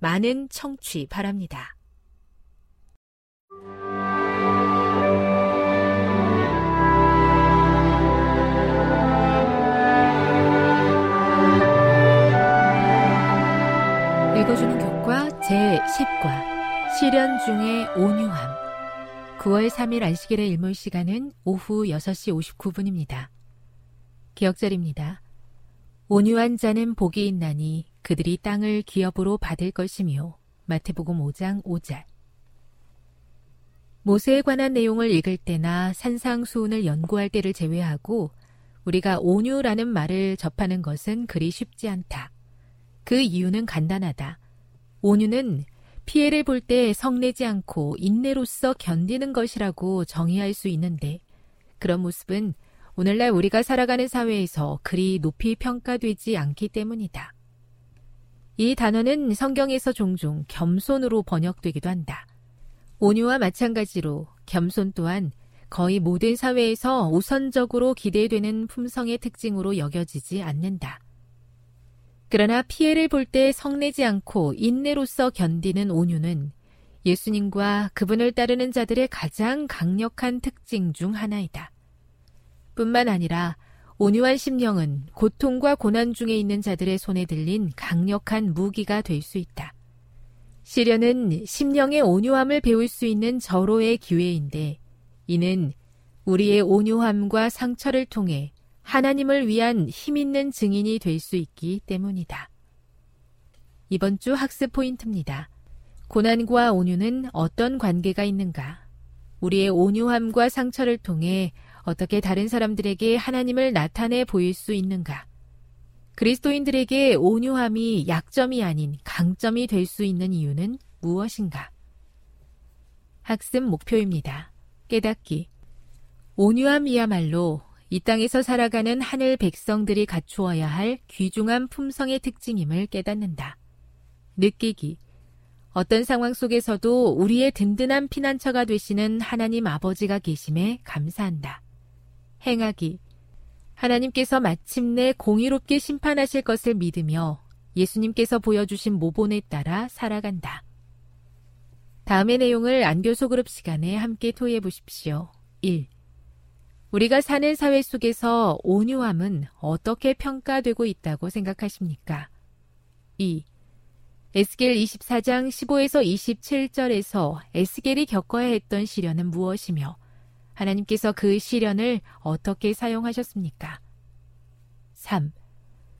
많은 청취 바랍니다. 읽어주는 교과 제10과 시련 중의 온유함 9월 3일 안식일의 일몰 시간은 오후 6시 59분입니다. 기억절입니다. 온유한 자는 복이 있나니 그들이 땅을 기업으로 받을 것이며 마태복음 5장 5절 모세에 관한 내용을 읽을 때나 산상수훈을 연구할 때를 제외하고 우리가 온유라는 말을 접하는 것은 그리 쉽지 않다. 그 이유는 간단하다. 온유는 피해를 볼 때 성내지 않고 인내로서 견디는 것이라고 정의할 수 있는데 그런 모습은 오늘날 우리가 살아가는 사회에서 그리 높이 평가되지 않기 때문이다. 이 단어는 성경에서 종종 겸손으로 번역되기도 한다. 온유와 마찬가지로 겸손 또한 거의 모든 사회에서 우선적으로 기대되는 품성의 특징으로 여겨지지 않는다. 그러나 피해를 볼 때 성내지 않고 인내로서 견디는 온유는 예수님과 그분을 따르는 자들의 가장 강력한 특징 중 하나이다. 뿐만 아니라 온유한 심령은 고통과 고난 중에 있는 자들의 손에 들린 강력한 무기가 될 수 있다. 시련은 심령의 온유함을 배울 수 있는 절호의 기회인데 이는 우리의 온유함과 상처를 통해 하나님을 위한 힘있는 증인이 될 수 있기 때문이다. 이번 주 학습 포인트입니다. 고난과 온유는 어떤 관계가 있는가? 우리의 온유함과 상처를 통해 어떻게 다른 사람들에게 하나님을 나타내 보일 수 있는가? 그리스도인들에게 온유함이 약점이 아닌 강점이 될 수 있는 이유는 무엇인가? 학습 목표입니다. 깨닫기. 온유함이야말로 이 땅에서 살아가는 하늘 백성들이 갖추어야 할 귀중한 품성의 특징임을 깨닫는다. 느끼기. 어떤 상황 속에서도 우리의 든든한 피난처가 되시는 하나님 아버지가 계심에 감사한다. 행하기. 하나님께서 마침내 공의롭게 심판하실 것을 믿으며 예수님께서 보여주신 모본에 따라 살아간다. 다음의 내용을 안교소 그룹 시간에 함께 토의해 보십시오. 1. 우리가 사는 사회 속에서 온유함은 어떻게 평가되고 있다고 생각하십니까? 2. 에스겔 24장 15에서 27절에서 에스겔이 겪어야 했던 시련은 무엇이며 하나님께서 그 시련을 어떻게 사용하셨습니까? 3.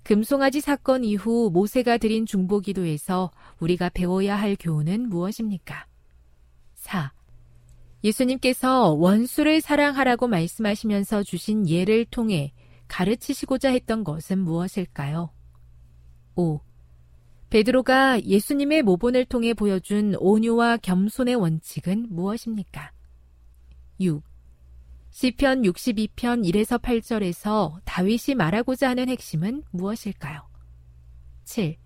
금송아지 사건 이후 모세가 드린 중보 기도에서 우리가 배워야 할 교훈은 무엇입니까? 4. 예수님께서 원수를 사랑하라고 말씀하시면서 주신 예를 통해 가르치시고자 했던 것은 무엇일까요? 5. 베드로가 예수님의 모본을 통해 보여준 온유와 겸손의 원칙은 무엇입니까? 6. 시편 62편 1에서 8절에서 다윗이 말하고자 하는 핵심은 무엇일까요? 7.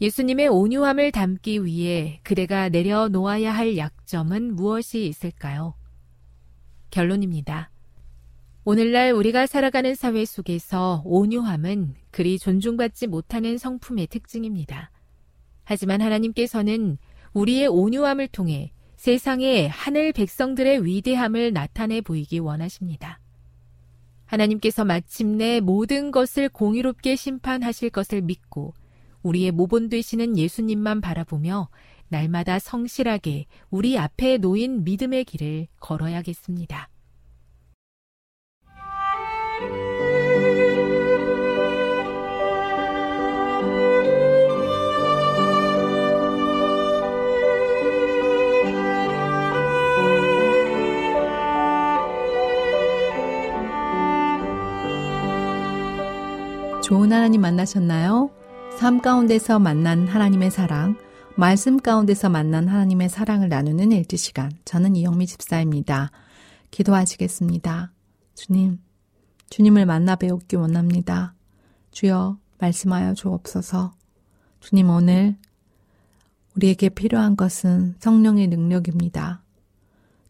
예수님의 온유함을 담기 위해 그대가 내려놓아야 할 약점은 무엇이 있을까요? 결론입니다. 오늘날 우리가 살아가는 사회 속에서 온유함은 그리 존중받지 못하는 성품의 특징입니다. 하지만 하나님께서는 우리의 온유함을 통해 세상에 하늘 백성들의 위대함을 나타내 보이기 원하십니다. 하나님께서 마침내 모든 것을 공의롭게 심판하실 것을 믿고 우리의 모본 되시는 예수님만 바라보며 날마다 성실하게 우리 앞에 놓인 믿음의 길을 걸어야겠습니다. 좋은 하나님 만나셨나요? 삶 가운데서 만난 하나님의 사랑, 말씀 가운데서 만난 하나님의 사랑을 나누는 일지 시간. 저는 이영미 집사입니다. 기도하시겠습니다. 주님, 주님을 만나 배우기 원합니다. 주여, 말씀하여 주옵소서. 주님, 오늘 우리에게 필요한 것은 성령의 능력입니다.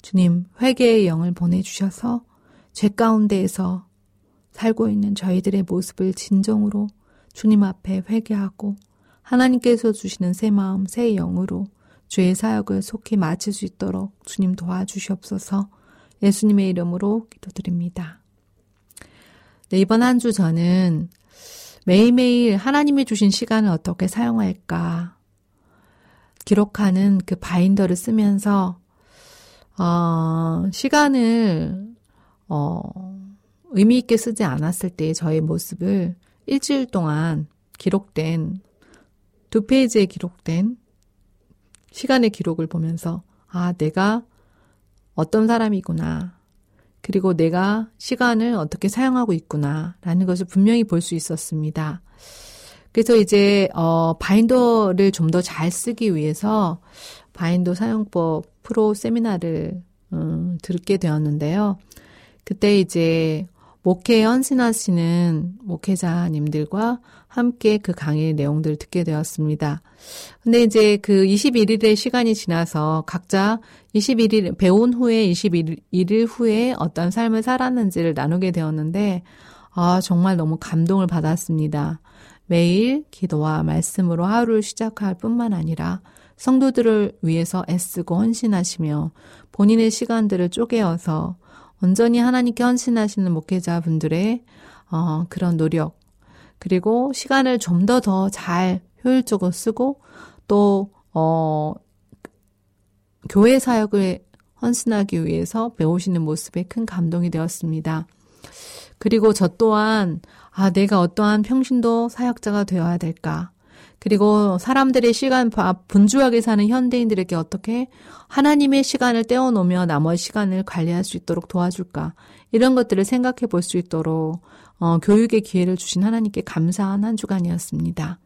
주님, 회개의 영을 보내주셔서 죄 가운데에서 살고 있는 저희들의 모습을 진정으로 주님 앞에 회개하고 하나님께서 주시는 새 마음, 새 영으로 주의 사역을 속히 마칠 수 있도록 주님 도와주시옵소서 예수님의 이름으로 기도드립니다. 네, 이번 한 주 저는 매일매일 하나님이 주신 시간을 어떻게 사용할까 기록하는 그 바인더를 쓰면서 어, 시간을 어, 의미 있게 쓰지 않았을 때의 저의 모습을 일주일 동안 기록된 두 페이지에 기록된 시간의 기록을 보면서 아, 내가 어떤 사람이구나. 그리고 내가 시간을 어떻게 사용하고 있구나. 라는 것을 분명히 볼 수 있었습니다. 그래서 이제, 어, 바인더를 좀 더 잘 쓰기 위해서 바인더 사용법 프로 세미나를, 음, 듣게 되었는데요. 그때 이제 목회에 헌신하시는 목회자님들과 함께 그 강의 내용들을 듣게 되었습니다. 근데 이제 그 21일의 시간이 지나서 각자 21일, 배운 후에 21일 후에 어떤 삶을 살았는지를 나누게 되었는데, 아, 정말 너무 감동을 받았습니다. 매일 기도와 말씀으로 하루를 시작할 뿐만 아니라 성도들을 위해서 애쓰고 헌신하시며 본인의 시간들을 쪼개어서 온전히 하나님께 헌신하시는 목회자분들의 어, 그런 노력 그리고 시간을 좀 더 더 잘 효율적으로 쓰고 또 어, 교회 사역을 헌신하기 위해서 배우시는 모습에 큰 감동이 되었습니다. 그리고 저 또한 아 내가 어떠한 평신도 사역자가 되어야 될까? 그리고 사람들의 시간 분주하게 사는 현대인들에게 어떻게 하나님의 시간을 떼어놓으며 나머지 시간을 관리할 수 있도록 도와줄까 이런 것들을 생각해 볼 수 있도록 어, 교육의 기회를 주신 하나님께 감사한 한 주간이었습니다.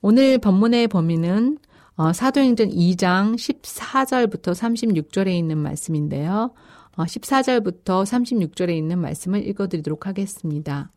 오늘 본문의 범위는 어, 사도행전 2장 14절부터 36절에 있는 말씀인데요. 어, 14절부터 36절에 있는 말씀을 읽어드리도록 하겠습니다.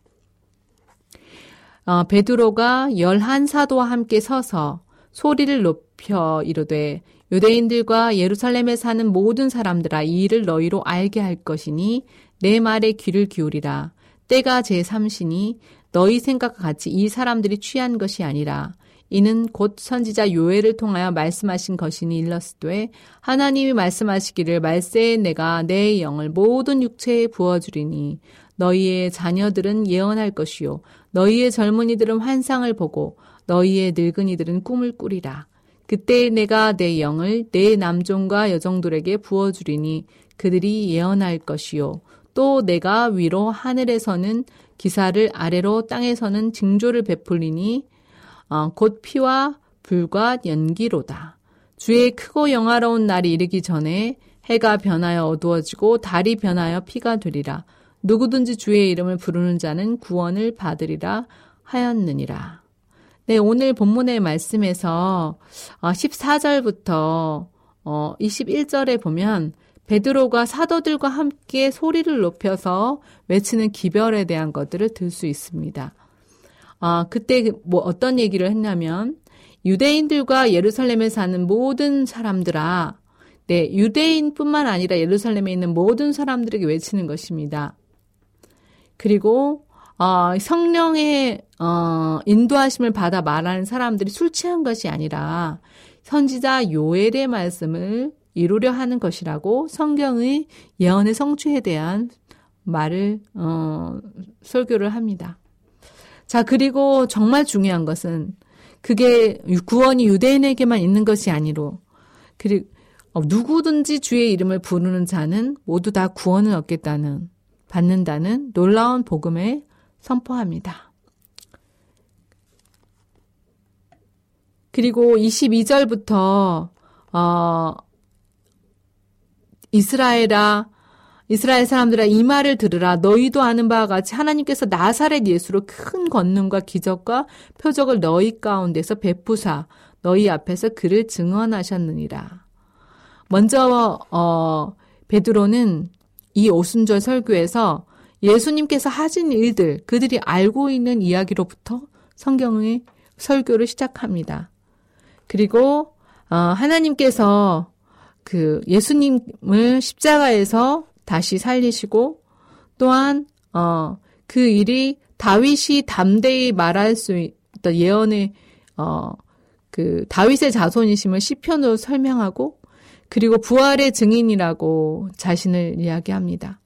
어, 베드로가 열한 사도와 함께 서서 소리를 높여 이르되 유대인들과 예루살렘에 사는 모든 사람들아 이 일을 너희로 알게 할 것이니 내 말에 귀를 기울이라. 때가 제 삼시니 너희 생각과 같이 이 사람들이 취한 것이 아니라 이는 곧 선지자 요엘을 통하여 말씀하신 것이니 일렀으되 하나님이 말씀하시기를 말세에 내가 내 영을 모든 육체에 부어 주리니 너희의 자녀들은 예언할 것이요 너희의 젊은이들은 환상을 보고 너희의 늙은이들은 꿈을 꾸리라. 그때 내가 내 영을 내 남종과 여종들에게 부어주리니 그들이 예언할 것이요. 또 내가 위로 하늘에서는 기사를 아래로 땅에서는 징조를 베풀리니 어, 곧 피와 불과 연기로다. 주의 크고 영화로운 날이 이르기 전에 해가 변하여 어두워지고 달이 변하여 피가 되리라. 누구든지 주의 이름을 부르는 자는 구원을 받으리라 하였느니라. 네, 오늘 본문의 말씀에서 14절부터 21절에 보면 베드로가 사도들과 함께 소리를 높여서 외치는 기별에 대한 것들을 들 수 있습니다. 아, 그때 뭐 어떤 얘기를 했냐면 유대인들과 예루살렘에 사는 모든 사람들아, 네, 유대인뿐만 아니라 예루살렘에 있는 모든 사람들에게 외치는 것입니다. 그리고 어, 성령의 어, 인도하심을 받아 말하는 사람들이 술 취한 것이 아니라 선지자 요엘의 말씀을 이루려 하는 것이라고 성경의 예언의 성취에 대한 말을 어, 설교를 합니다. 자 그리고 정말 중요한 것은 그게 구원이 유대인에게만 있는 것이 아니로 그리고 어, 누구든지 주의 이름을 부르는 자는 모두 다 구원을 얻겠다는 받는다는 놀라운 복음에 선포합니다. 그리고 22절부터 어 이스라엘아 이스라엘 사람들아 이 말을 들으라 너희도 아는 바와 같이 하나님께서 나사렛 예수로 큰 권능과 기적과 표적을 너희 가운데서 베푸사 너희 앞에서 그를 증언하셨느니라. 먼저 어 베드로는 이 오순절 설교에서 예수님께서 하신 일들, 그들이 알고 있는 이야기로부터 성경의 설교를 시작합니다. 그리고 어, 하나님께서 그 예수님을 십자가에서 다시 살리시고 또한 어, 그 일이 다윗이 담대히 말할 수 있던 예언의 어, 그 다윗의 자손이심을 시편으로 설명하고 그리고 부활의 증인이라고 자신을 이야기합니다.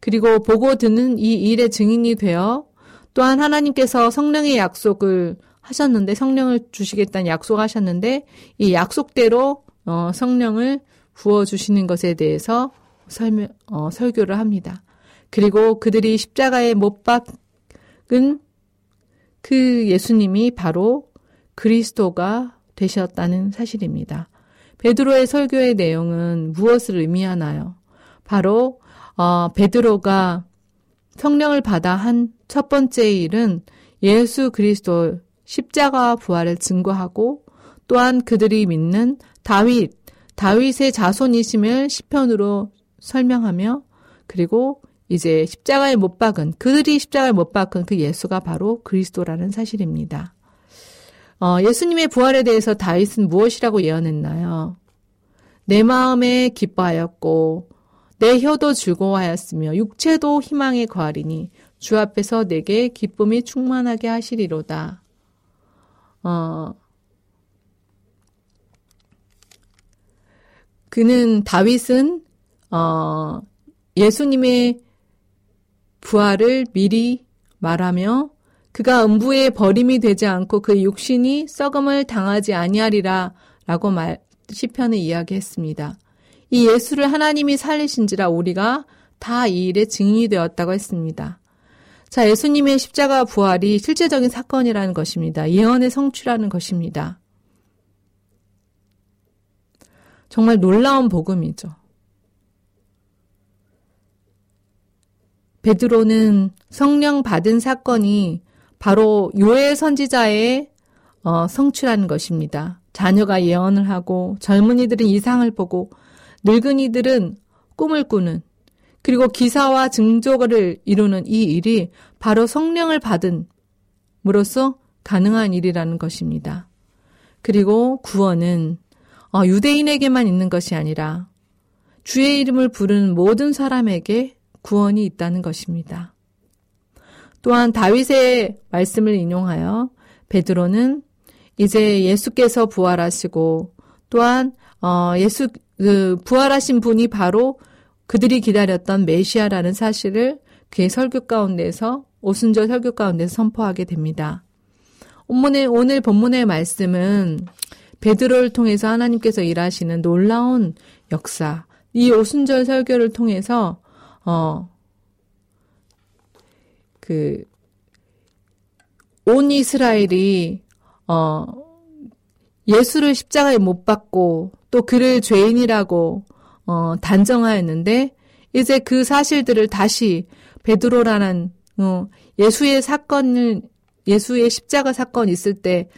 그리고 보고 듣는 이 일의 증인이 되어 또한 하나님께서 성령의 약속을 하셨는데 성령을 주시겠다는 약속하셨는데 이 약속대로 어, 성령을 부어 주시는 것에 대해서 설명 어, 설교를 합니다. 그리고 그들이 십자가에 못 박은 그 예수님이 바로 그리스도가 되셨다는 사실입니다. 베드로의 설교의 내용은 무엇을 의미하나요? 바로 어, 베드로가 성령을 받아 한 첫 번째 일은 예수 그리스도 십자가 부활을 증거하고 또한 그들이 믿는 다윗, 다윗의 자손이심을 시편으로 설명하며 그리고 이제 십자가에 못 박은 그들이 십자가에 못 박은 그 예수가 바로 그리스도라는 사실입니다. 어, 예수님의 부활에 대해서 다윗은 무엇이라고 예언했나요? 내 마음에 기뻐하였고 내 혀도 즐거워하였으며 육체도 희망의 과리니 주 앞에서 내게 기쁨이 충만하게 하시리로다. 어, 그는 다윗은 어, 예수님의 부활을 미리 말하며 그가 음부에 버림이 되지 않고 그 육신이 썩음을 당하지 아니하리라 라고 말 시편을 이야기했습니다. 이 예수를 하나님이 살리신지라 우리가 다 이 일의 증인이 되었다고 했습니다. 자, 예수님의 십자가 부활이 실제적인 사건이라는 것입니다. 예언의 성취라는 것입니다. 정말 놀라운 복음이죠. 베드로는 성령 받은 사건이 바로 요엘 선지자의 어, 성취라는 것입니다. 자녀가 예언을 하고 젊은이들은 이상을 보고 늙은이들은 꿈을 꾸는 그리고 기사와 증조를 이루는 이 일이 바로 성령을 받은 으로써 가능한 일이라는 것입니다. 그리고 구원은 어, 유대인에게만 있는 것이 아니라 주의 이름을 부르는 모든 사람에게 구원이 있다는 것입니다. 또한 다윗의 말씀을 인용하여 베드로는 이제 예수께서 부활하시고 또한 어 예수 그 부활하신 분이 바로 그들이 기다렸던 메시아라는 사실을 그의 설교 가운데서 오순절 설교 가운데서 선포하게 됩니다. 오늘 오늘 본문의 말씀은 베드로를 통해서 하나님께서 일하시는 놀라운 역사, 이 오순절 설교를 통해서 어 그 온 이스라엘이 어, 예수를 십자가에 못 박고 또 그를 죄인이라고 어, 단정하였는데 이제 그 사실들을 다시 베드로라는 어, 예수의 사건을 예수의 십자가 사건 있을 때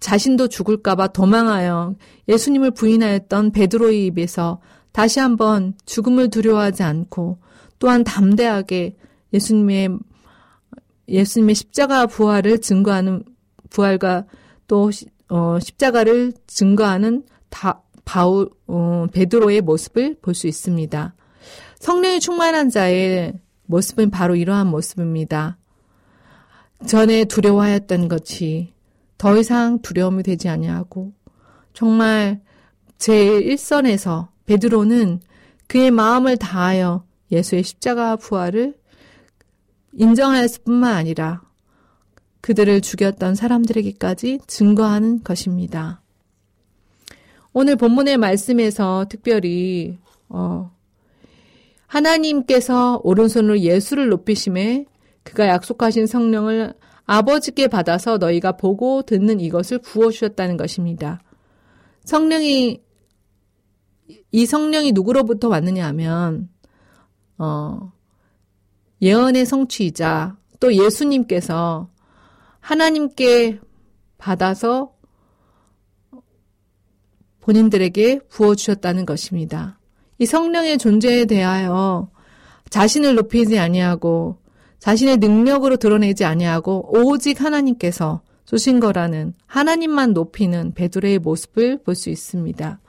자신도 죽을까봐 도망하여 예수님을 부인하였던 베드로의 입에서 다시 한번 죽음을 두려워하지 않고 또한 담대하게 예수님의 예수님의 십자가 부활을 증거하는 부활과 또 어, 십자가를 증거하는 다, 바울 어, 베드로의 모습을 볼 수 있습니다. 성령이 충만한 자의 모습은 바로 이러한 모습입니다. 전에 두려워하였던 것이 더 이상 두려움이 되지 아니하고 정말 제 일선에서 베드로는 그의 마음을 다하여 예수의 십자가 부활을 인정하였을 뿐만 아니라 그들을 죽였던 사람들에게까지 증거하는 것입니다. 오늘 본문의 말씀에서 특별히 어, 하나님께서 오른손으로 예수를 높이심에 그가 약속하신 성령을 아버지께 받아서 너희가 보고 듣는 이것을 부어주셨다는 것입니다. 성령이 이 성령이 누구로부터 왔느냐 하면 어, 예언의 성취이자 또 예수님께서 하나님께 받아서 본인들에게 부어주셨다는 것입니다. 이 성령의 존재에 대하여 자신을 높이지 아니하고 자신의 능력으로 드러내지 아니하고 오직 하나님께서 주신 거라는 하나님만 높이는 베드로의 모습을 볼 수 있습니다.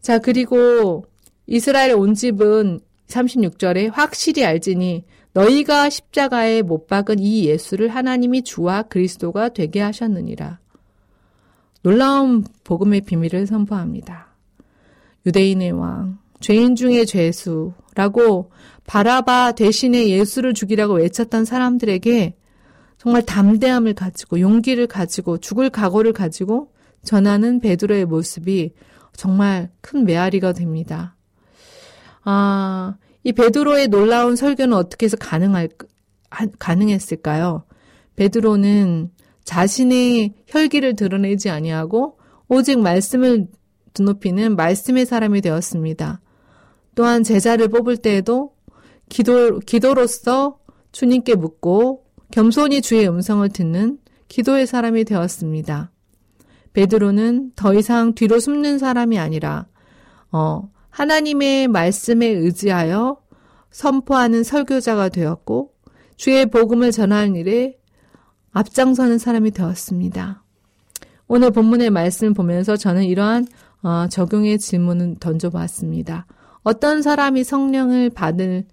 자, 그리고 이스라엘 온 집은 36절에 확실히 알지니 너희가 십자가에 못 박은 이 예수를 하나님이 주와 그리스도가 되게 하셨느니라. 놀라운 복음의 비밀을 선포합니다. 유대인의 왕, 죄인 중의 죄수라고 바라바 대신에 예수를 죽이라고 외쳤던 사람들에게 정말 담대함을 가지고 용기를 가지고 죽을 각오를 가지고 전하는 베드로의 모습이 정말 큰 메아리가 됩니다. 아, 이 베드로의 놀라운 설교는 어떻게 해서 가능할 가능했을까요? 베드로는 자신의 혈기를 드러내지 아니하고 오직 말씀을 드높이는 말씀의 사람이 되었습니다. 또한 제자를 뽑을 때에도 기도, 기도로서 주님께 묻고 겸손히 주의 음성을 듣는 기도의 사람이 되었습니다. 베드로는 더 이상 뒤로 숨는 사람이 아니라 어, 하나님의 말씀에 의지하여 선포하는 설교자가 되었고 주의 복음을 전하는 일에 앞장서는 사람이 되었습니다. 오늘 본문의 말씀을 보면서 저는 이러한 어, 적용의 질문을 던져봤습니다. 어떤 사람이 성령을 받을,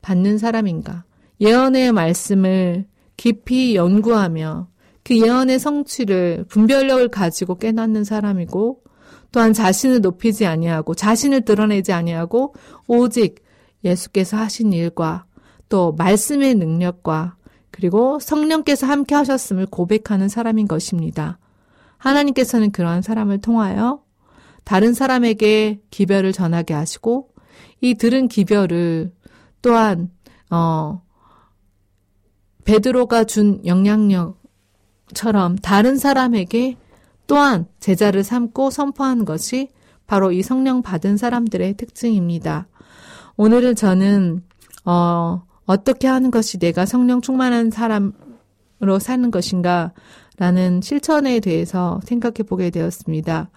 받는 사람인가? 예언의 말씀을 깊이 연구하며 그 예언의 성취를 분별력을 가지고 깨닫는 사람이고 또한 자신을 높이지 아니하고 자신을 드러내지 아니하고 오직 예수께서 하신 일과 또 말씀의 능력과 그리고 성령께서 함께 하셨음을 고백하는 사람인 것입니다. 하나님께서는 그러한 사람을 통하여 다른 사람에게 기별을 전하게 하시고 이 들은 기별을 또한 어 베드로가 준 영향력처럼 다른 사람에게 또한 제자를 삼고 선포하는 것이 바로 이 성령 받은 사람들의 특징입니다. 오늘은 저는 어 어떻게 하는 것이 내가 성령 충만한 사람으로 사는 것인가 라는 실천에 대해서 생각해 보게 되었습니다.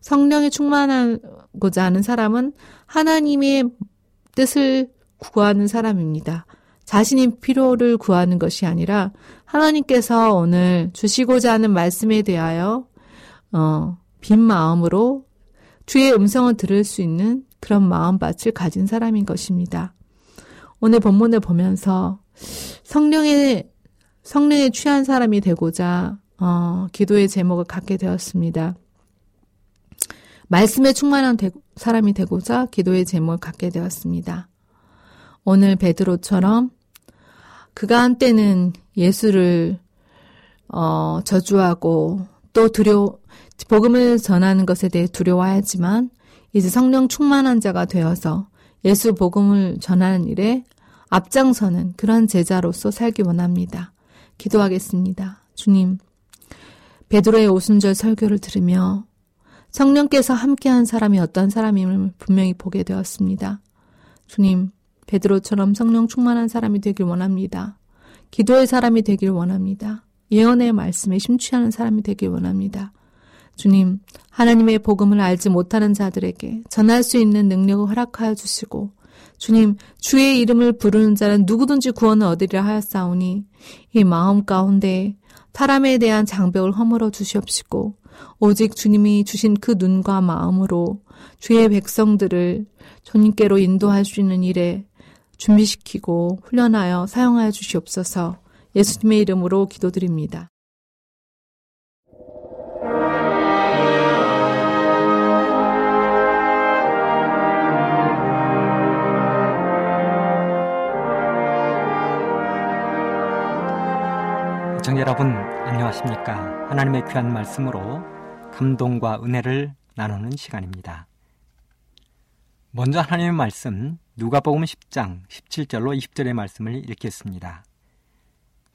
성령이 충만하고자 하는 사람은 하나님의 뜻을 구하는 사람입니다. 자신의 필요를 구하는 것이 아니라 하나님께서 오늘 주시고자 하는 말씀에 대하여 어, 빈 마음으로 주의 음성을 들을 수 있는 그런 마음밭을 가진 사람인 것입니다. 오늘 본문을 보면서 성령의 성령에 취한 사람이 되고자 어, 기도의 제목을 갖게 되었습니다. 말씀에 충만한 되, 사람이 되고자 기도의 제목을 갖게 되었습니다. 오늘 베드로처럼 그가 한때는 예수를 어, 저주하고 또 두려 복음을 전하는 것에 대해 두려워하지만 이제 성령 충만한 자가 되어서 예수 복음을 전하는 일에 앞장서는 그런 제자로서 살기 원합니다. 기도하겠습니다. 주님, 베드로의 오순절 설교를 들으며 성령께서 함께한 사람이 어떤 사람임을 분명히 보게 되었습니다. 주님, 베드로처럼 성령 충만한 사람이 되길 원합니다. 기도의 사람이 되길 원합니다. 예언의 말씀에 심취하는 사람이 되길 원합니다. 주님, 하나님의 복음을 알지 못하는 자들에게 전할 수 있는 능력을 허락하여 주시고, 주님, 주의 이름을 부르는 자는 누구든지 구원을 얻으리라 하였사오니, 이 마음 가운데 사람에 대한 장벽을 허물어 주시옵시고, 오직 주님이 주신 그 눈과 마음으로 주의 백성들을 주님께로 인도할 수 있는 일에 준비시키고 훈련하여 사용하여 주시옵소서 예수님의 이름으로 기도드립니다. 시청자 여러분 안녕하십니까? 하나님의 귀한 말씀으로 감동과 은혜를 나누는 시간입니다. 먼저 하나님의 말씀 누가복음 10장 17절로 20절의 말씀을 읽겠습니다.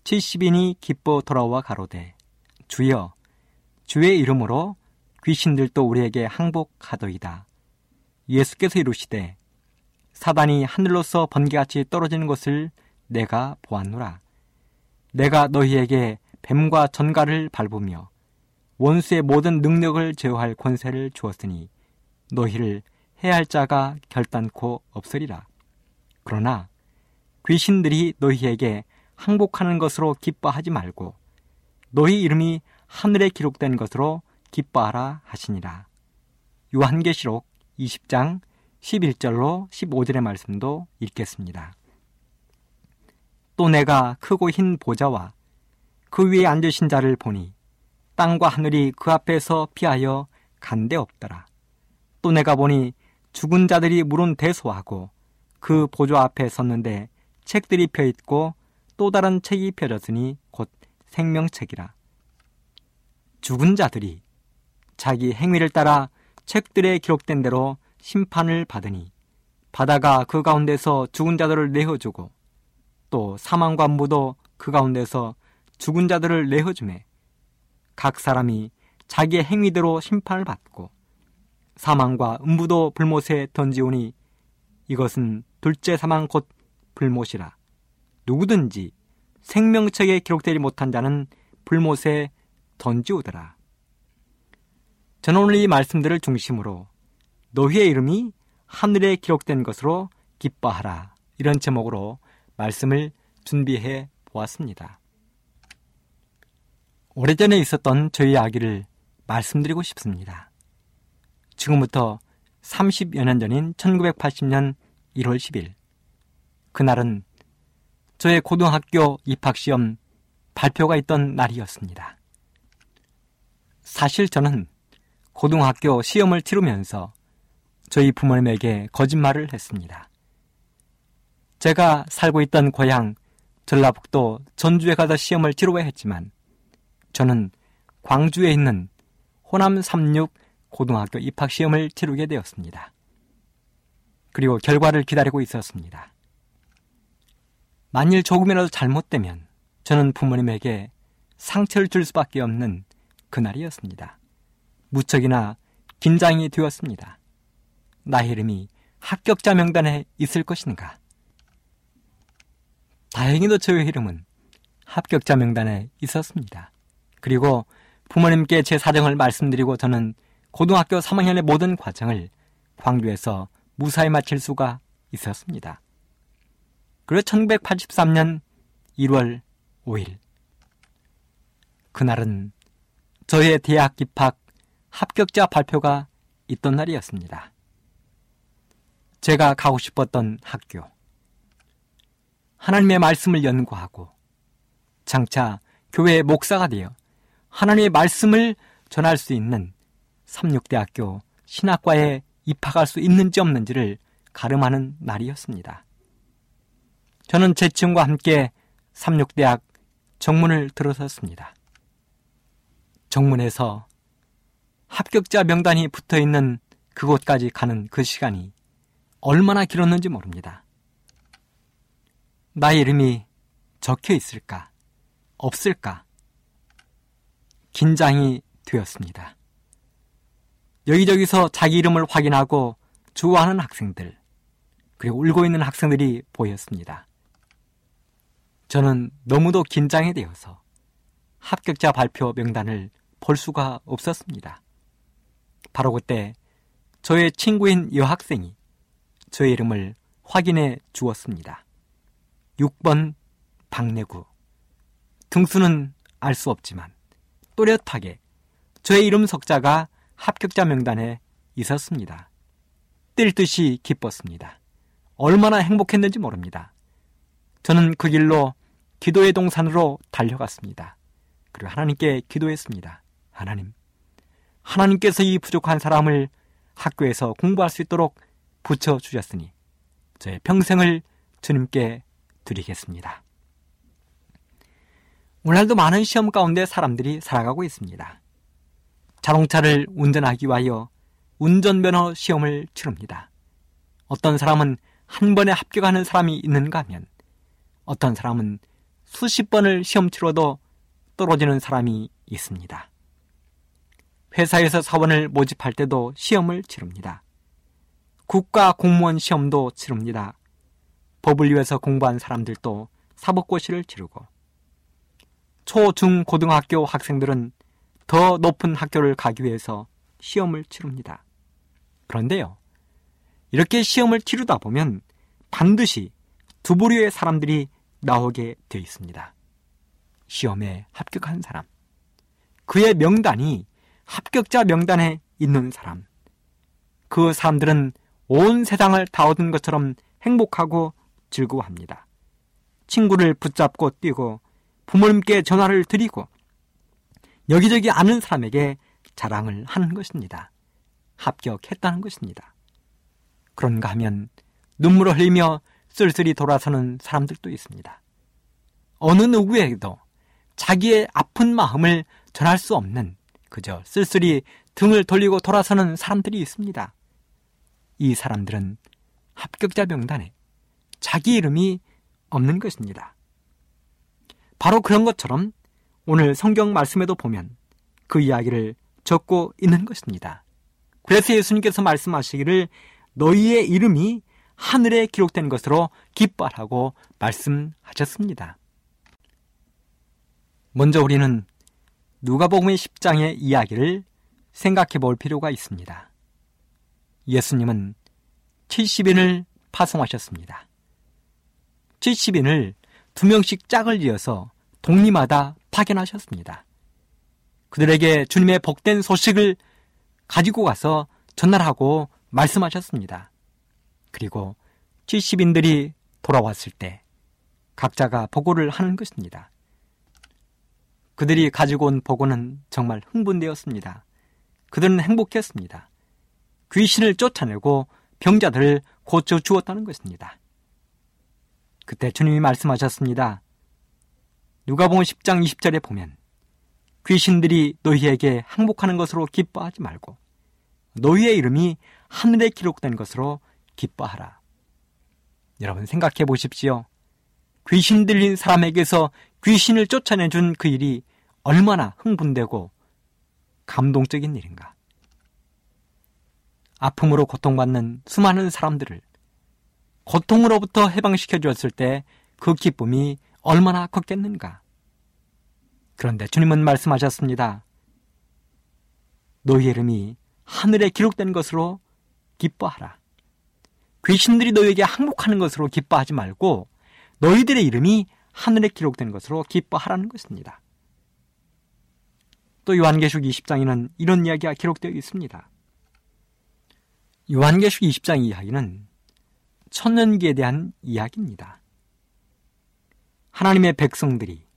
70인이 기뻐 돌아와 가로되 주여 주의 이름으로 귀신들도 우리에게 항복하더이다. 예수께서 이르시되 사단이 하늘로서 번개같이 떨어지는 것을 내가 보았노라 내가 너희에게 뱀과 전갈을 밟으며 원수의 모든 능력을 제어할 권세를 주었으니 너희를 해할 자가 결단코 없으리라. 그러나 귀신들이 너희에게 항복하는 것으로 기뻐하지 말고 너희 이름이 하늘에 기록된 것으로 기뻐하라 하시니라. 요한계시록 20장 11절로 15절의 말씀도 읽겠습니다. 또 내가 크고 흰 보좌와 그 위에 앉으신 자를 보니 땅과 하늘이 그 앞에서 피하여 간데 없더라. 또 내가 보니 죽은 자들이 물은 대소하고 그 보좌 앞에 섰는데 책들이 펴 있고 또 다른 책이 펴졌으니 곧 생명책이라. 죽은 자들이 자기 행위를 따라 책들에 기록된 대로 심판을 받으니 바다가 그 가운데서 죽은 자들을 내어주고 또 사망과 무도 그 가운데서 죽은 자들을 내어주매 각 사람이 자기의 행위대로 심판을 받고 사망과 음부도 불못에 던지오니 이것은 둘째 사망 곧 불못이라 누구든지 생명책에 기록되지 못한 자는 불못에 던지오더라. 저는 오늘 이 말씀들을 중심으로 너희의 이름이 하늘에 기록된 것으로 기뻐하라 이런 제목으로 말씀을 준비해 보았습니다. 오래전에 있었던 저희 이야기를 말씀드리고 싶습니다. 지금부터 30여 년 전인 1980년 1월 10일. 그날은 저의 고등학교 입학시험 발표가 있던 날이었습니다. 사실 저는 고등학교 시험을 치르면서 저희 부모님에게 거짓말을 했습니다. 제가 살고 있던 고향 전라북도 전주에 가서 시험을 치러야 했지만 저는 광주에 있는 호남 36 고등학교 입학 시험을 치르게 되었습니다. 그리고 결과를 기다리고 있었습니다. 만일 조금이라도 잘못되면 저는 부모님에게 상처를 줄 수밖에 없는 그날이었습니다. 무척이나 긴장이 되었습니다. 나의 이름이 합격자 명단에 있을 것인가? 다행히도 저의 이름은 합격자 명단에 있었습니다. 그리고 부모님께 제 사정을 말씀드리고 저는 고등학교 3학년의 모든 과정을 광주에서 무사히 마칠 수가 있었습니다. 그리고 1983년 1월 5일 그날은 저의 대학 입학 합격자 발표가 있던 날이었습니다. 제가 가고 싶었던 학교 하나님의 말씀을 연구하고 장차 교회의 목사가 되어 하나님의 말씀을 전할 수 있는 삼육대학교 신학과에 입학할 수 있는지 없는지를 가름하는 날이었습니다. 저는 제 친구와 함께 삼육대학 정문을 들어섰습니다. 정문에서 합격자 명단이 붙어 있는 그곳까지 가는 그 시간이 얼마나 길었는지 모릅니다. 나의 이름이 적혀 있을까? 없을까? 긴장이 되었습니다. 여기저기서 자기 이름을 확인하고 좋아하는 학생들, 그리고 울고 있는 학생들이 보였습니다. 저는 너무도 긴장이 되어서 합격자 발표 명단을 볼 수가 없었습니다. 바로 그때 저의 친구인 여학생이 저의 이름을 확인해 주었습니다. 6번 박내구. 등수는 알 수 없지만 또렷하게 저의 이름 석자가 합격자 명단에 있었습니다. 뛸 듯이 기뻤습니다. 얼마나 행복했는지 모릅니다. 저는 그 길로 기도의 동산으로 달려갔습니다. 그리고 하나님께 기도했습니다. 하나님, 하나님께서 이 부족한 사람을 학교에서 공부할 수 있도록 붙여주셨으니 저의 평생을 주님께 드리겠습니다. 오늘도 많은 시험 가운데 사람들이 살아가고 있습니다. 자동차를 운전하기 위하여 운전면허 시험을 치릅니다. 어떤 사람은 한 번에 합격하는 사람이 있는가 하면 어떤 사람은 수십 번을 시험 치러도 떨어지는 사람이 있습니다. 회사에서 사원을 모집할 때도 시험을 치릅니다. 국가 공무원 시험도 치릅니다. 법을 위해서 공부한 사람들도 사법고시를 치르고 초, 중, 고등학교 학생들은 더 높은 학교를 가기 위해서 시험을 치릅니다. 그런데요, 이렇게 시험을 치르다 보면 반드시 두 부류의 사람들이 나오게 되어 있습니다. 시험에 합격한 사람. 그의 명단이 합격자 명단에 있는 사람. 그 사람들은 온 세상을 다 얻은 것처럼 행복하고 즐거워합니다. 친구를 붙잡고 뛰고 부모님께 전화를 드리고 여기저기 아는 사람에게 자랑을 하는 것입니다. 합격했다는 것입니다. 그런가 하면 눈물을 흘리며 쓸쓸히 돌아서는 사람들도 있습니다. 어느 누구에게도 자기의 아픈 마음을 전할 수 없는 그저 쓸쓸히 등을 돌리고 돌아서는 사람들이 있습니다. 이 사람들은 합격자 명단에 자기 이름이 없는 것입니다. 바로 그런 것처럼 오늘 성경 말씀에도 보면 그 이야기를 적고 있는 것입니다. 그래서 예수님께서 말씀하시기를 너희의 이름이 하늘에 기록된 것으로 기뻐하라고 말씀하셨습니다. 먼저 우리는 누가복음의 10장의 이야기를 생각해 볼 필요가 있습니다. 예수님은 70인을 파송하셨습니다. 70인을 두 명씩 짝을 지어서 동리마다 파견하셨습니다. 그들에게 주님의 복된 소식을 가지고 가서 전달하고 말씀하셨습니다. 그리고 70인들이 돌아왔을 때 각자가 보고를 하는 것입니다. 그들이 가지고 온 보고는 정말 흥분되었습니다. 그들은 행복했습니다. 귀신을 쫓아내고 병자들을 고쳐 주었다는 것입니다. 그때 주님이 말씀하셨습니다. 누가복음 10장 20절에 보면 귀신들이 너희에게 항복하는 것으로 기뻐하지 말고 너희의 이름이 하늘에 기록된 것으로 기뻐하라. 여러분 생각해 보십시오. 귀신 들린 사람에게서 귀신을 쫓아내준 그 일이 얼마나 흥분되고 감동적인 일인가. 아픔으로 고통받는 수많은 사람들을 고통으로부터 해방시켜 주었을 때 그 기쁨이 얼마나 컸겠는가. 그런데 주님은 말씀하셨습니다. 너희 이름이 하늘에 기록된 것으로 기뻐하라. 귀신들이 너희에게 항복하는 것으로 기뻐하지 말고 너희들의 이름이 하늘에 기록된 것으로 기뻐하라는 것입니다. 또 요한계시록 20장에는 이런 이야기가 기록되어 있습니다. 요한계시록 20장 이야기는 천년기에 대한 이야기입니다. 하나님의 백성들이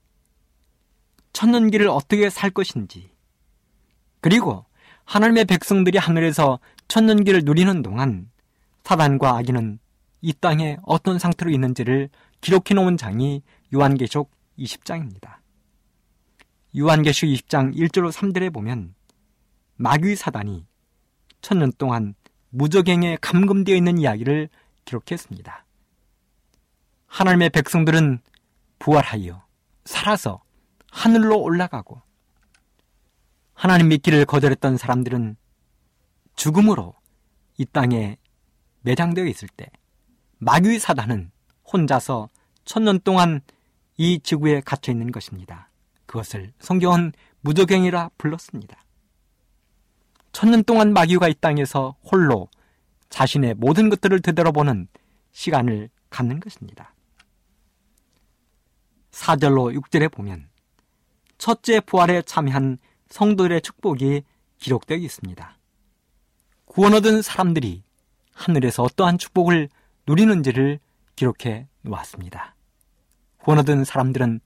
천년기를 어떻게 살 것인지 그리고 하나님의 백성들이 하늘에서 천년기를 누리는 동안 사단과 아기는 이 땅에 어떤 상태로 있는지를 기록해 놓은 장이 요한계시록 20장입니다. 요한계시록 20장 1절로 3절에 보면 마귀 사단이 천년 동안 무적행에 감금되어 있는 이야기를 기록했습니다. 하나님의 백성들은 부활하여 살아서 하늘로 올라가고 하나님 믿기를 거절했던 사람들은 죽음으로 이 땅에 매장되어 있을 때 마귀 사단은 혼자서 천년 동안 이 지구에 갇혀 있는 것입니다. 그것을 성경은 무적행이라 불렀습니다. 천년 동안 마귀가 이 땅에서 홀로 자신의 모든 것들을 되돌아보는 시간을 갖는 것입니다. 4절로 6절에 보면 첫째 부활에 참여한 성도들의 축복이 기록되어 있습니다. 구원 얻은 사람들이 하늘에서 어떠한 축복을 누리는지를 기록해 놓았습니다. 구원 얻은 사람들은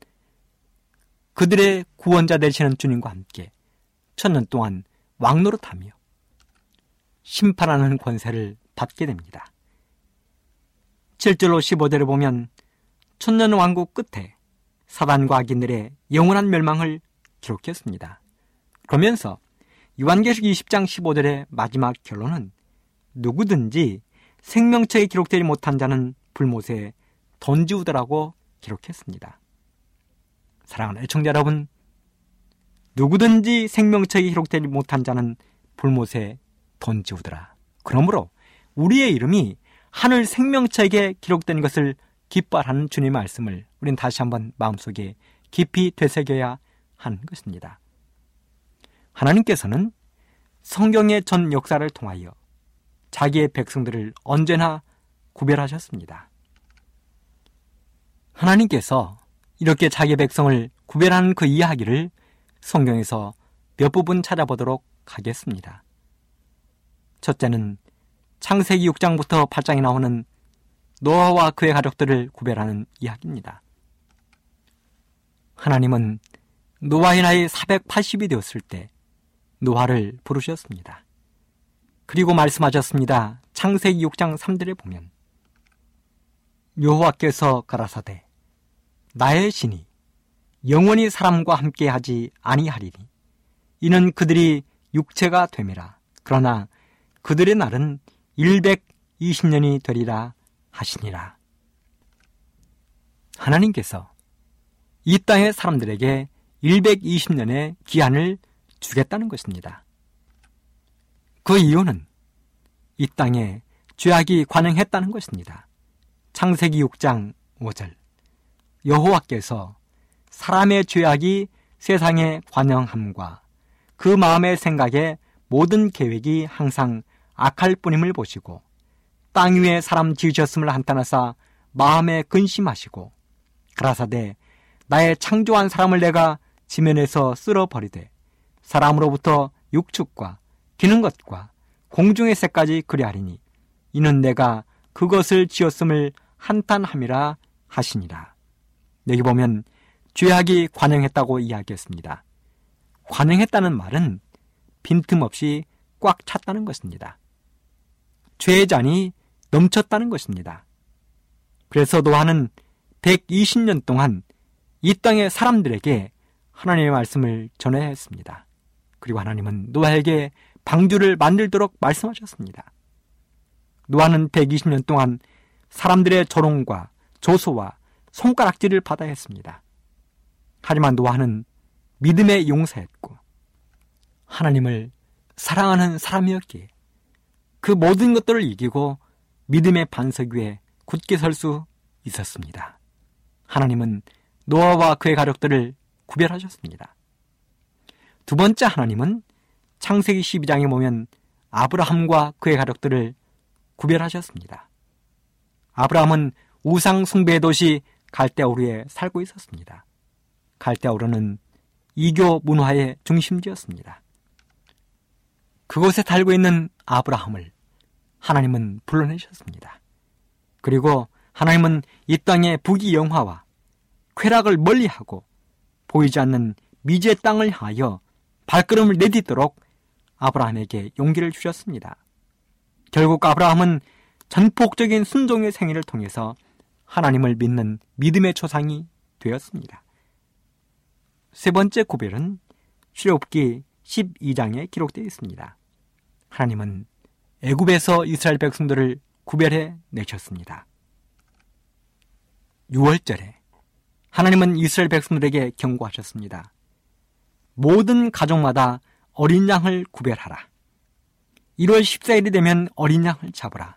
그들의 구원자 되시는 주님과 함께 천년 동안 왕노릇하며 심판하는 권세를 받게 됩니다. 7절로 15절을 보면 천년 왕국 끝에 사단과 악인들의 영원한 멸망을 기록했습니다. 그러면서 요한계시록 20장 15절의 마지막 결론은 누구든지 생명체에 기록되지 못한 자는 불못에 던지우더라고 기록했습니다. 사랑하는 애청자 여러분, 누구든지 생명체에 기록되지 못한 자는 불못에 던지우더라. 그러므로 우리의 이름이 하늘 생명책에 기록된 것을 기뻐하는 주님의 말씀을 우린 다시 한번 마음속에 깊이 되새겨야 하는 것입니다. 하나님께서는 성경의 전 역사를 통하여 자기의 백성들을 언제나 구별하셨습니다. 하나님께서 이렇게 자기 백성을 구별하는 그 이야기를 성경에서 몇 부분 찾아보도록 하겠습니다. 첫째는 창세기 6장부터 8장에 나오는 노아와 그의 가족들을 구별하는 이야기입니다. 하나님은 노아의 나이 480이 되었을 때 노아를 부르셨습니다. 그리고 말씀하셨습니다. 창세기 6장 3절에 보면 여호와께서 가라사대 나의 신이 영원히 사람과 함께하지 아니하리니 이는 그들이 육체가 됨이라 그러나 그들의 날은 120년이 되리라 하시니라. 하나님께서 이 땅의 사람들에게 120년의 기한을 주겠다는 것입니다. 그 이유는 이 땅에 죄악이 관영했다는 것입니다. 창세기 6장 5절 여호와께서 사람의 죄악이 세상에 관영함과 그 마음의 생각에 모든 계획이 항상 악할 뿐임을 보시고 땅 위에 사람 지으셨음을 한탄하사 마음에 근심하시고 그라사대 나의 창조한 사람을 내가 지면에서 쓸어버리되 사람으로부터 육축과 기는 것과 공중의 새까지 그리하리니 이는 내가 그것을 지었음을 한탄함이라 하시니라. 여기 보면 죄악이 관영했다고 이야기했습니다. 관영했다는 말은 빈틈없이 꽉 찼다는 것입니다. 죄의 잔이 넘쳤다는 것입니다. 그래서 노아는 120년 동안 이 땅의 사람들에게 하나님의 말씀을 전해야 했습니다. 그리고 하나님은 노아에게 방주를 만들도록 말씀하셨습니다. 노아는 120년 동안 사람들의 조롱과 조소와 손가락질을 받아야 했습니다. 하지만 노아는 믿음의 용사였고 하나님을 사랑하는 사람이었기에 그 모든 것들을 이기고 믿음의 반석 위에 굳게 설 수 있었습니다. 하나님은 노아와 그의 가족들을 구별하셨습니다. 두 번째 하나님은 창세기 12장에 보면 아브라함과 그의 가족들을 구별하셨습니다. 아브라함은 우상 숭배의 도시 갈대아우르에 살고 있었습니다. 갈대아우르는 이교 문화의 중심지였습니다. 그곳에 살고 있는 아브라함을 하나님은 불러내셨습니다. 그리고 하나님은 이 땅의 부귀 영화와 쾌락을 멀리하고 보이지 않는 미지의 땅을 향하여 발걸음을 내딛도록 아브라함에게 용기를 주셨습니다. 결국 아브라함은 전폭적인 순종의 생애를 통해서 하나님을 믿는 믿음의 초상이 되었습니다. 세 번째 고별은 출애굽기 12장에 기록되어 있습니다. 하나님은 애굽에서 이스라엘 백성들을 구별해 내셨습니다. 6월절에 하나님은 이스라엘 백성들에게 경고하셨습니다. 모든 가족마다 어린 양을 구별하라. 1월 14일이 되면 어린 양을 잡으라.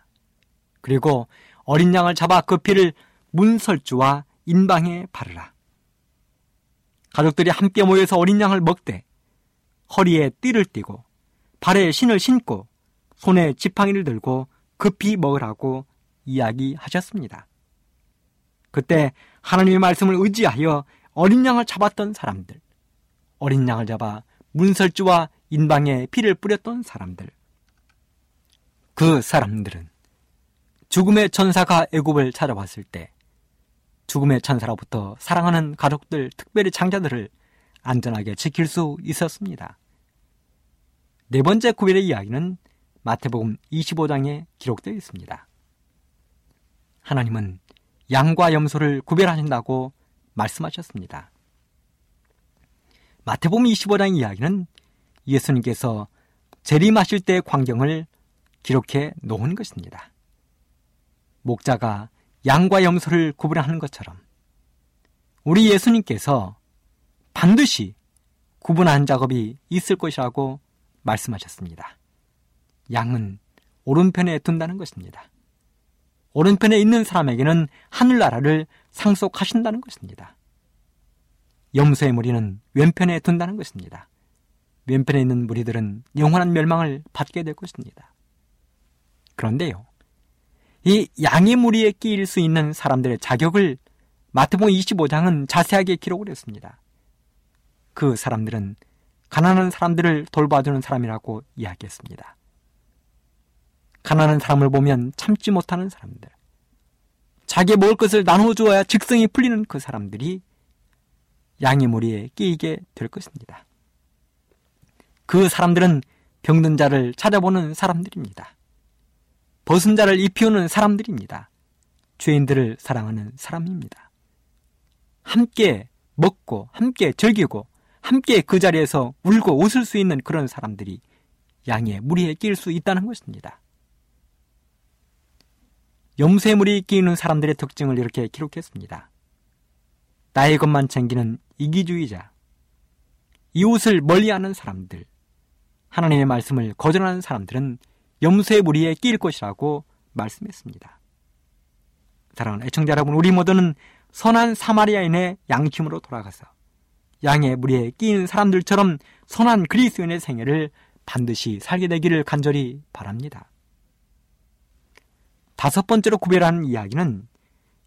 그리고 어린 양을 잡아 그 피를 문설주와 인방에 바르라. 가족들이 함께 모여서 어린 양을 먹되 허리에 띠를 띠고 발에 신을 신고 손에 지팡이를 들고 급히 먹으라고 이야기하셨습니다. 그때 하나님의 말씀을 의지하여 어린 양을 잡았던 사람들, 어린 양을 잡아 문설주와 인방에 피를 뿌렸던 사람들, 그 사람들은 죽음의 천사가 애굽을 찾아왔을 때 죽음의 천사로부터 사랑하는 가족들, 특별히 장자들을 안전하게 지킬 수 있었습니다. 네 번째 구별의 이야기는 마태복음 25장에 기록되어 있습니다. 하나님은 양과 염소를 구별하신다고 말씀하셨습니다. 마태복음 25장 이야기는 예수님께서 재림하실 때의 광경을 기록해 놓은 것입니다. 목자가 양과 염소를 구분하는 것처럼 우리 예수님께서 반드시 구분하는 작업이 있을 것이라고 말씀하셨습니다. 양은 오른편에 둔다는 것입니다. 오른편에 있는 사람에게는 하늘나라를 상속하신다는 것입니다. 염소의 무리는 왼편에 둔다는 것입니다. 왼편에 있는 무리들은 영원한 멸망을 받게 될 것입니다. 그런데요, 이 양의 무리에 끼일 수 있는 사람들의 자격을 마태복음 25장은 자세하게 기록을 했습니다. 그 사람들은 가난한 사람들을 돌봐주는 사람이라고 이야기했습니다. 가난한 사람을 보면 참지 못하는 사람들, 자기의 먹을 것을 나눠 주어야 직성이 풀리는 그 사람들이 양의 무리에 끼이게 될 것입니다. 그 사람들은 병든 자를 찾아보는 사람들입니다. 벗은 자를 입히우는 사람들입니다. 죄인들을 사랑하는 사람입니다. 함께 먹고, 함께 즐기고, 함께 그 자리에서 울고 웃을 수 있는 그런 사람들이 양의 무리에 끼일 수 있다는 것입니다. 무리에 끼는 사람들의 특징을 이렇게 기록했습니다. 나의 것만 챙기는 이기주의자, 이웃을 멀리하는 사람들, 하나님의 말씀을 거절하는 사람들은 염소의 무리에 끼일 것이라고 말씀했습니다. 사랑하는 애청자 여러분, 우리 모두는 선한 사마리아인의 양심으로 돌아가서 양의 무리에 끼인 사람들처럼 선한 그리스도인의 생애를 반드시 살게 되기를 간절히 바랍니다. 다섯 번째로 구별하는 이야기는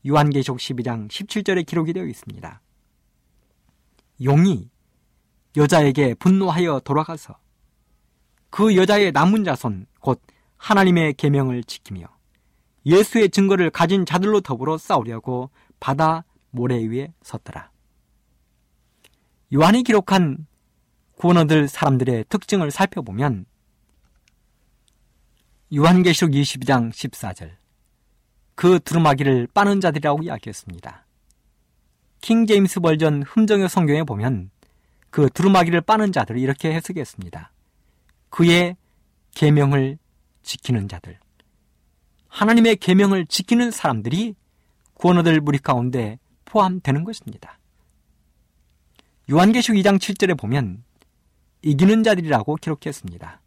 요한계시록 12장 17절에 기록이 되어 있습니다. 용이 여자에게 분노하여 돌아가서 그 여자의 남은 자손 곧 하나님의 계명을 지키며 예수의 증거를 가진 자들로 더불어 싸우려고 바다 모래 위에 섰더라. 요한이 기록한 구원 얻을 사람들의 특징을 살펴보면 요한계시록 22장 14절 그 두루마기를 빠는 자들이라고 이야기했습니다. 킹 제임스 버전 흠정의 성경에 보면 그 두루마기를 빠는 자들을 이렇게 해석했습니다. 그의 계명을 지키는 자들. 하나님의 계명을 지키는 사람들이 구원 얻을 무리 가운데 포함되는 것입니다. 요한계시록 2장 7절에 보면 이기는 자들이라고 기록했습니다.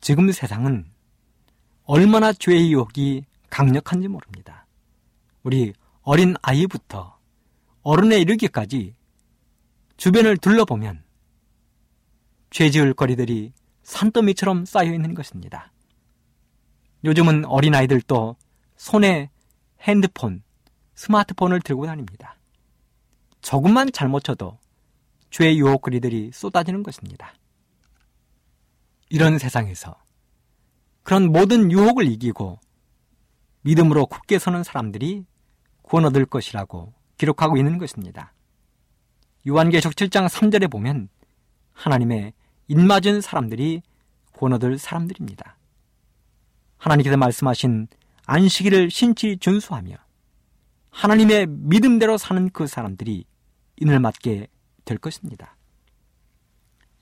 지금 세상은 얼마나 죄의 유혹이 강력한지 모릅니다. 우리 어린 아이부터 어른에 이르기까지 주변을 둘러보면 죄 지을 거리들이 산더미처럼 쌓여 있는 것입니다. 요즘은 어린아이들도 손에 핸드폰, 스마트폰을 들고 다닙니다. 조금만 잘못 쳐도 죄의 유혹거리들이 쏟아지는 것입니다. 이런 세상에서 그런 모든 유혹을 이기고 믿음으로 굳게 서는 사람들이 구원 얻을 것이라고 기록하고 있는 것입니다. 요한계시록 7장 3절에 보면 하나님의 입맞은 사람들이 구원 얻을 사람들입니다. 하나님께서 말씀하신 안식일을 신치 준수하며 하나님의 믿음대로 사는 그 사람들이 인을 맞게 될 것입니다.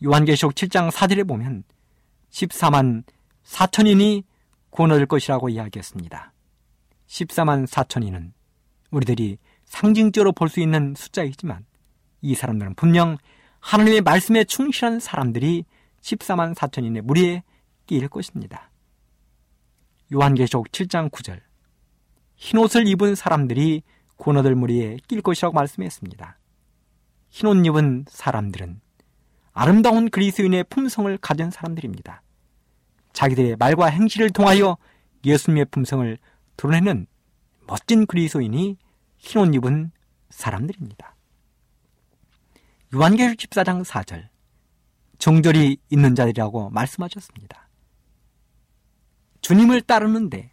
요한계시록 7장 4절에 보면 14만 4천인이 구원 얻을 것이라고 이야기했습니다. 14만 4천인은 우리들이 상징적으로 볼 수 있는 숫자이지만 이 사람들은 분명 하나님의 말씀에 충실한 사람들이 14만 4천인의 무리에 끼일 것입니다. 요한계시록 7장 9절 흰옷을 입은 사람들이 고너들 무리에 낄 것이라고 말씀했습니다. 흰옷 입은 사람들은 아름다운 그리스인의 품성을 가진 사람들입니다. 자기들의 말과 행실을 통하여 예수님의 품성을 드러내는 멋진 그리스인이 흰옷 입은 사람들입니다. 요한계시록 14장 4절 정절이 있는 자들이라고 말씀하셨습니다. 주님을 따르는데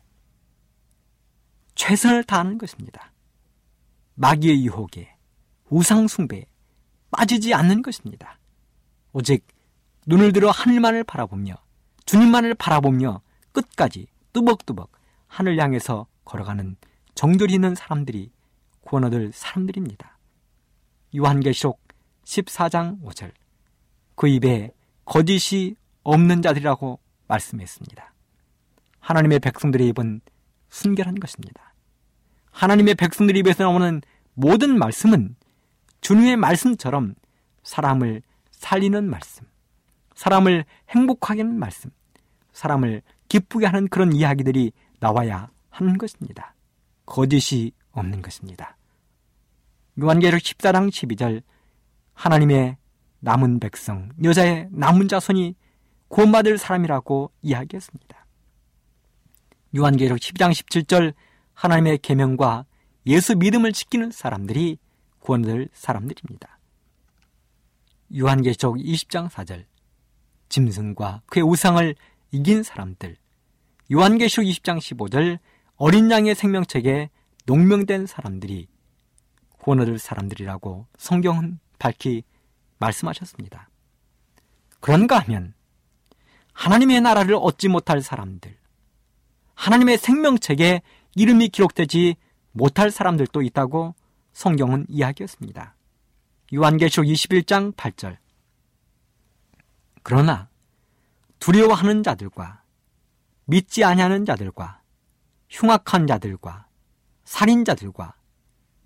최선을 다하는 것입니다. 마귀의 유혹에 우상 숭배에 빠지지 않는 것입니다. 오직 눈을 들어 하늘만을 바라보며 주님만을 바라보며 끝까지 뚜벅뚜벅 하늘 향해서 걸어가는 정절이 있는 사람들이 구원 얻을 사람들입니다. 요한계시록 14장 5절 그 입에 거짓이 없는 자들이라고 말씀했습니다. 하나님의 백성들의 입은 순결한 것입니다. 하나님의 백성들의 입에서 나오는 모든 말씀은 주님의 말씀처럼 사람을 살리는 말씀, 사람을 행복하게 하는 말씀, 사람을 기쁘게 하는 그런 이야기들이 나와야 하는 것입니다. 거짓이 없는 것입니다. 요한계력 14장 12절 하나님의 남은 백성, 여자의 남은 자손이 구원받을 사람이라고 이야기했습니다. 요한계력 12장 17절 하나님의 계명과 예수 믿음을 지키는 사람들이 구원을 사람들입니다. 요한계시록 20장 4절 짐승과 그의 우상을 이긴 사람들 요한계시록 20장 15절 어린 양의 생명책에 농명된 사람들이 구원을 사람들이라고 성경은 밝히 말씀하셨습니다. 그런가 하면 하나님의 나라를 얻지 못할 사람들, 하나님의 생명책에 이름이 기록되지 못할 사람들도 있다고 성경은 이야기했습니다. 요한계시록 21장 8절. 그러나 두려워하는 자들과 믿지 아니하는 자들과 흉악한 자들과 살인자들과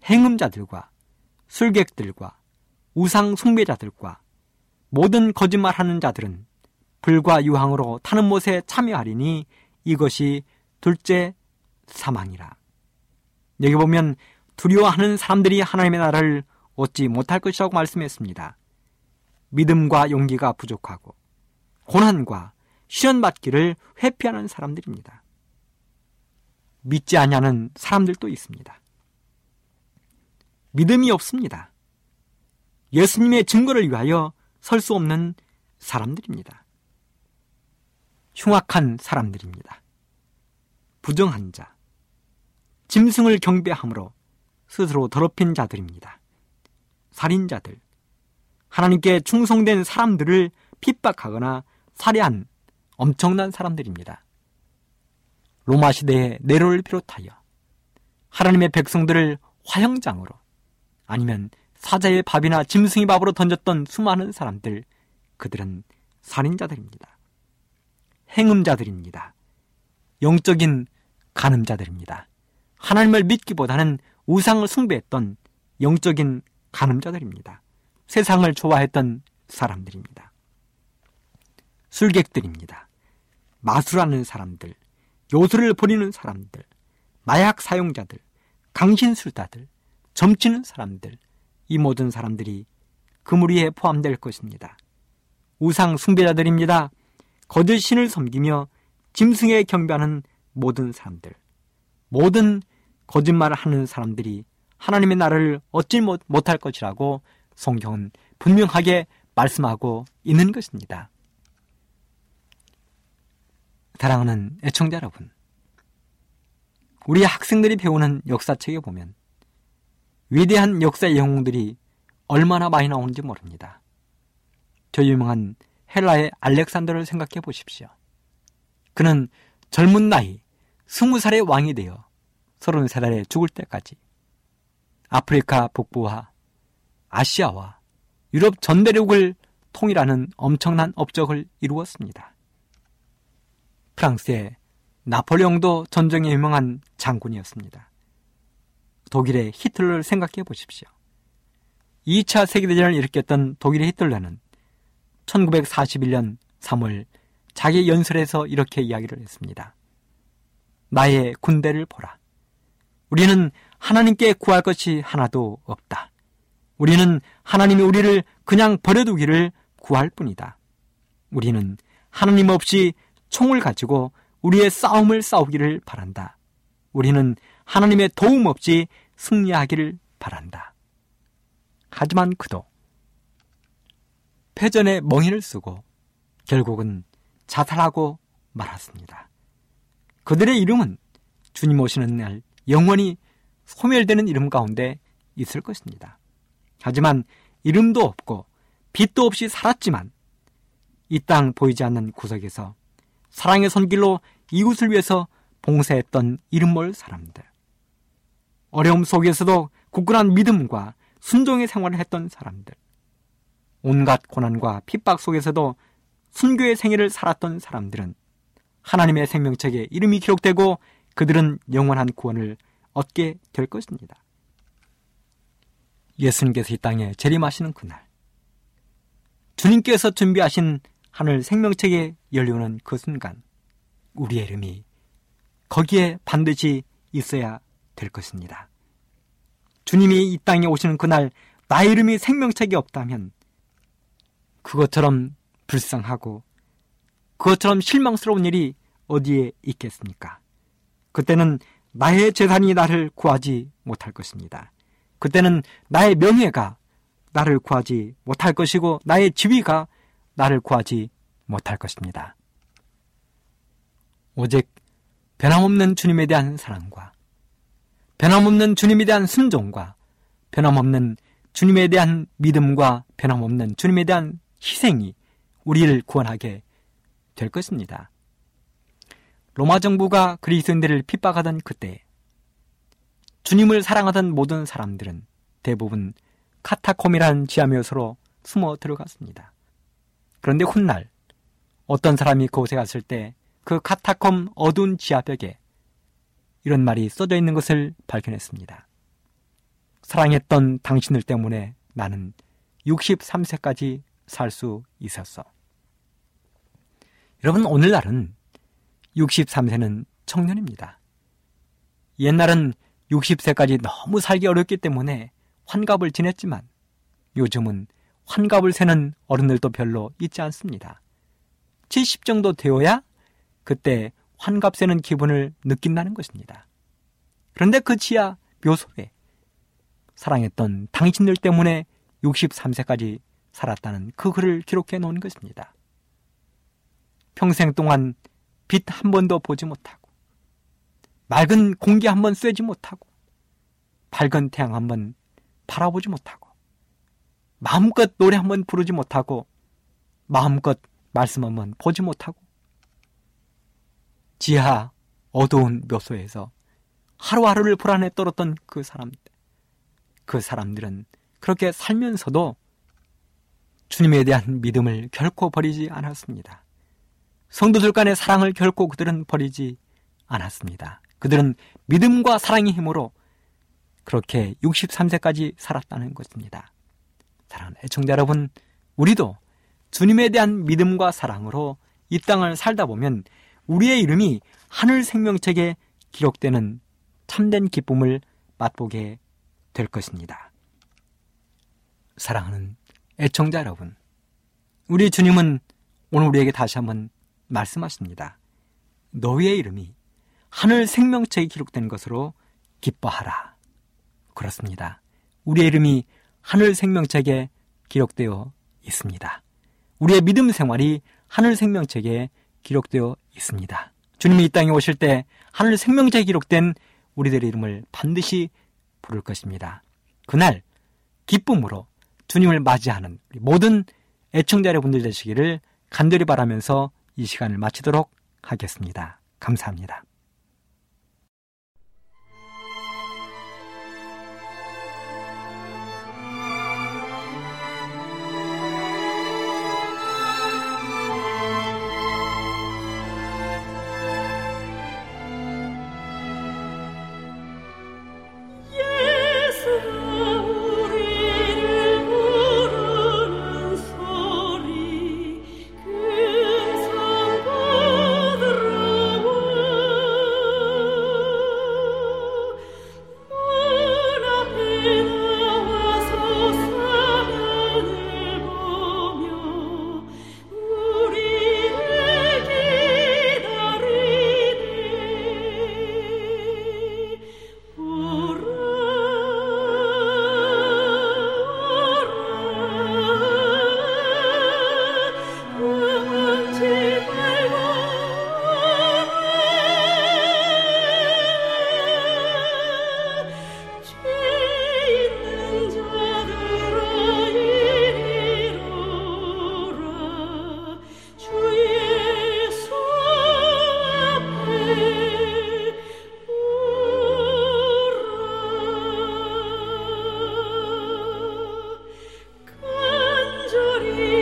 행음자들과 술객들과 우상 숭배자들과 모든 거짓말하는 자들은 불과 유황으로 타는 못에 참여하리니 이것이 둘째 사망이라. 여기 보면 두려워하는 사람들이 하나님의 나라를 얻지 못할 것이라고 말씀했습니다. 믿음과 용기가 부족하고 고난과 시련받기를 회피하는 사람들입니다. 믿지 않냐는 사람들도 있습니다. 믿음이 없습니다. 예수님의 증거를 위하여 설 수 없는 사람들입니다. 흉악한 사람들입니다. 부정한 자, 짐승을 경배함으로 스스로 더럽힌 자들입니다. 살인자들, 하나님께 충성된 사람들을 핍박하거나 살해한 엄청난 사람들입니다. 로마 시대의 네로를 비롯하여 하나님의 백성들을 화형장으로 아니면 사자의 밥이나 짐승의 밥으로 던졌던 수많은 사람들, 그들은 살인자들입니다. 행음자들입니다. 영적인 간음자들입니다. 하나님을 믿기보다는 우상을 숭배했던 영적인 간음자들입니다. 세상을 좋아했던 사람들입니다. 술객들입니다. 마술하는 사람들, 요술을 부리는 사람들, 마약 사용자들, 강신술자들, 점치는 사람들, 이 모든 사람들이 그 무리에 포함될 것입니다. 우상 숭배자들입니다. 거짓 신을 섬기며 짐승에 경배하는 모든 사람들, 모든 거짓말을 하는 사람들이 하나님의 나라를 얻지 못할 것이라고 성경은 분명하게 말씀하고 있는 것입니다. 사랑하는 애청자 여러분, 우리 학생들이 배우는 역사책에 보면 위대한 역사의 영웅들이 얼마나 많이 나오는지 모릅니다. 저 유명한 헬라의 알렉산더를 생각해 보십시오. 그는 젊은 나이, 스무 살의 왕이 되어 서른 세 살에 죽을 때까지 아프리카 북부와 아시아와 유럽 전 대륙을 통일하는 엄청난 업적을 이루었습니다. 프랑스의 나폴레옹도 전쟁에 유명한 장군이었습니다. 독일의 히틀러를 생각해 보십시오. 2차 세계대전을 일으켰던 독일의 히틀러는 1941년 3월 자기 연설에서 이렇게 이야기를 했습니다. 나의 군대를 보라. 우리는 하나님께 구할 것이 하나도 없다. 우리는 하나님이 우리를 그냥 버려두기를 구할 뿐이다. 우리는 하나님 없이 총을 가지고 우리의 싸움을 싸우기를 바란다. 우리는 하나님의 도움 없이 승리하기를 바란다. 하지만 그도 패전에 멍이를 쓰고 결국은 자살하고 말았습니다. 그들의 이름은 주님 오시는 날 영원히 소멸되는 이름 가운데 있을 것입니다. 하지만 이름도 없고 빛도 없이 살았지만 이 땅 보이지 않는 구석에서 사랑의 손길로 이웃을 위해서 봉사했던 이름 모를 사람들. 어려움 속에서도 굳건한 믿음과 순종의 생활을 했던 사람들. 온갖 고난과 핍박 속에서도 순교의 생애를 살았던 사람들은 하나님의 생명책에 이름이 기록되고 그들은 영원한 구원을 얻게 될 것입니다. 예수님께서 이 땅에 재림하시는 그날, 주님께서 준비하신 하늘 생명책에 열리는 그 순간, 우리의 이름이 거기에 반드시 있어야 될 것입니다. 주님이 이 땅에 오시는 그날, 나의 이름이 생명책에 없다면, 그것처럼 불쌍하고, 그것처럼 실망스러운 일이 어디에 있겠습니까? 그때는 나의 재산이 나를 구하지 못할 것입니다. 그때는 나의 명예가 나를 구하지 못할 것이고 나의 지위가 나를 구하지 못할 것입니다. 오직 변함없는 주님에 대한 사랑과 변함없는 주님에 대한 순종과 변함없는 주님에 대한 믿음과 변함없는 주님에 대한 희생이 우리를 구원하게 될 것입니다. 로마 정부가 그리스도인들을 핍박하던 그때 주님을 사랑하던 모든 사람들은 대부분 카타콤이라는 지하묘소로 숨어 들어갔습니다. 그런데 훗날 어떤 사람이 그곳에 갔을 때 그 카타콤 어두운 지하벽에 이런 말이 써져 있는 것을 발견했습니다. 사랑했던 당신들 때문에 나는 63세까지 살 수 있었어. 여러분, 오늘날은 63세는 청년입니다. 옛날은 60세까지 너무 살기 어렵기 때문에 환갑을 지냈지만 요즘은 환갑을 세는 어른들도 별로 있지 않습니다. 70 정도 되어야 그때 환갑 세는 기분을 느낀다는 것입니다. 그런데 그 지하 묘소에 사랑했던 당신들 때문에 63세까지 살았다는 그 글을 기록해 놓은 것입니다. 평생 동안 빛 한 번도 보지 못하고 맑은 공기 한 번 쐬지 못하고 밝은 태양 한 번 바라보지 못하고 마음껏 노래 한 번 부르지 못하고 마음껏 말씀 한 번 보지 못하고 지하 어두운 묘소에서 하루하루를 불안에 떨었던 그 사람들 그 사람들은 그렇게 살면서도 주님에 대한 믿음을 결코 버리지 않았습니다. 성도들 간의 사랑을 결코 그들은 버리지 않았습니다. 그들은 믿음과 사랑의 힘으로 그렇게 63세까지 살았다는 것입니다. 사랑하는 애청자 여러분, 우리도 주님에 대한 믿음과 사랑으로 이 땅을 살다 보면 우리의 이름이 하늘 생명책에 기록되는 참된 기쁨을 맛보게 될 것입니다. 사랑하는 애청자 여러분, 우리 주님은 오늘 우리에게 다시 한번 말씀하십니다. 너희의 이름이 하늘 생명책에 기록된 것으로 기뻐하라. 그렇습니다. 우리의 이름이 하늘 생명책에 기록되어 있습니다. 우리의 믿음 생활이 하늘 생명책에 기록되어 있습니다. 주님이 이 땅에 오실 때 하늘 생명책에 기록된 우리들의 이름을 반드시 부를 것입니다. 그날 기쁨으로 주님을 맞이하는 모든 애청자 여러분들 되시기를 간절히 바라면서 이 시간을 마치도록 하겠습니다. 감사합니다.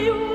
you.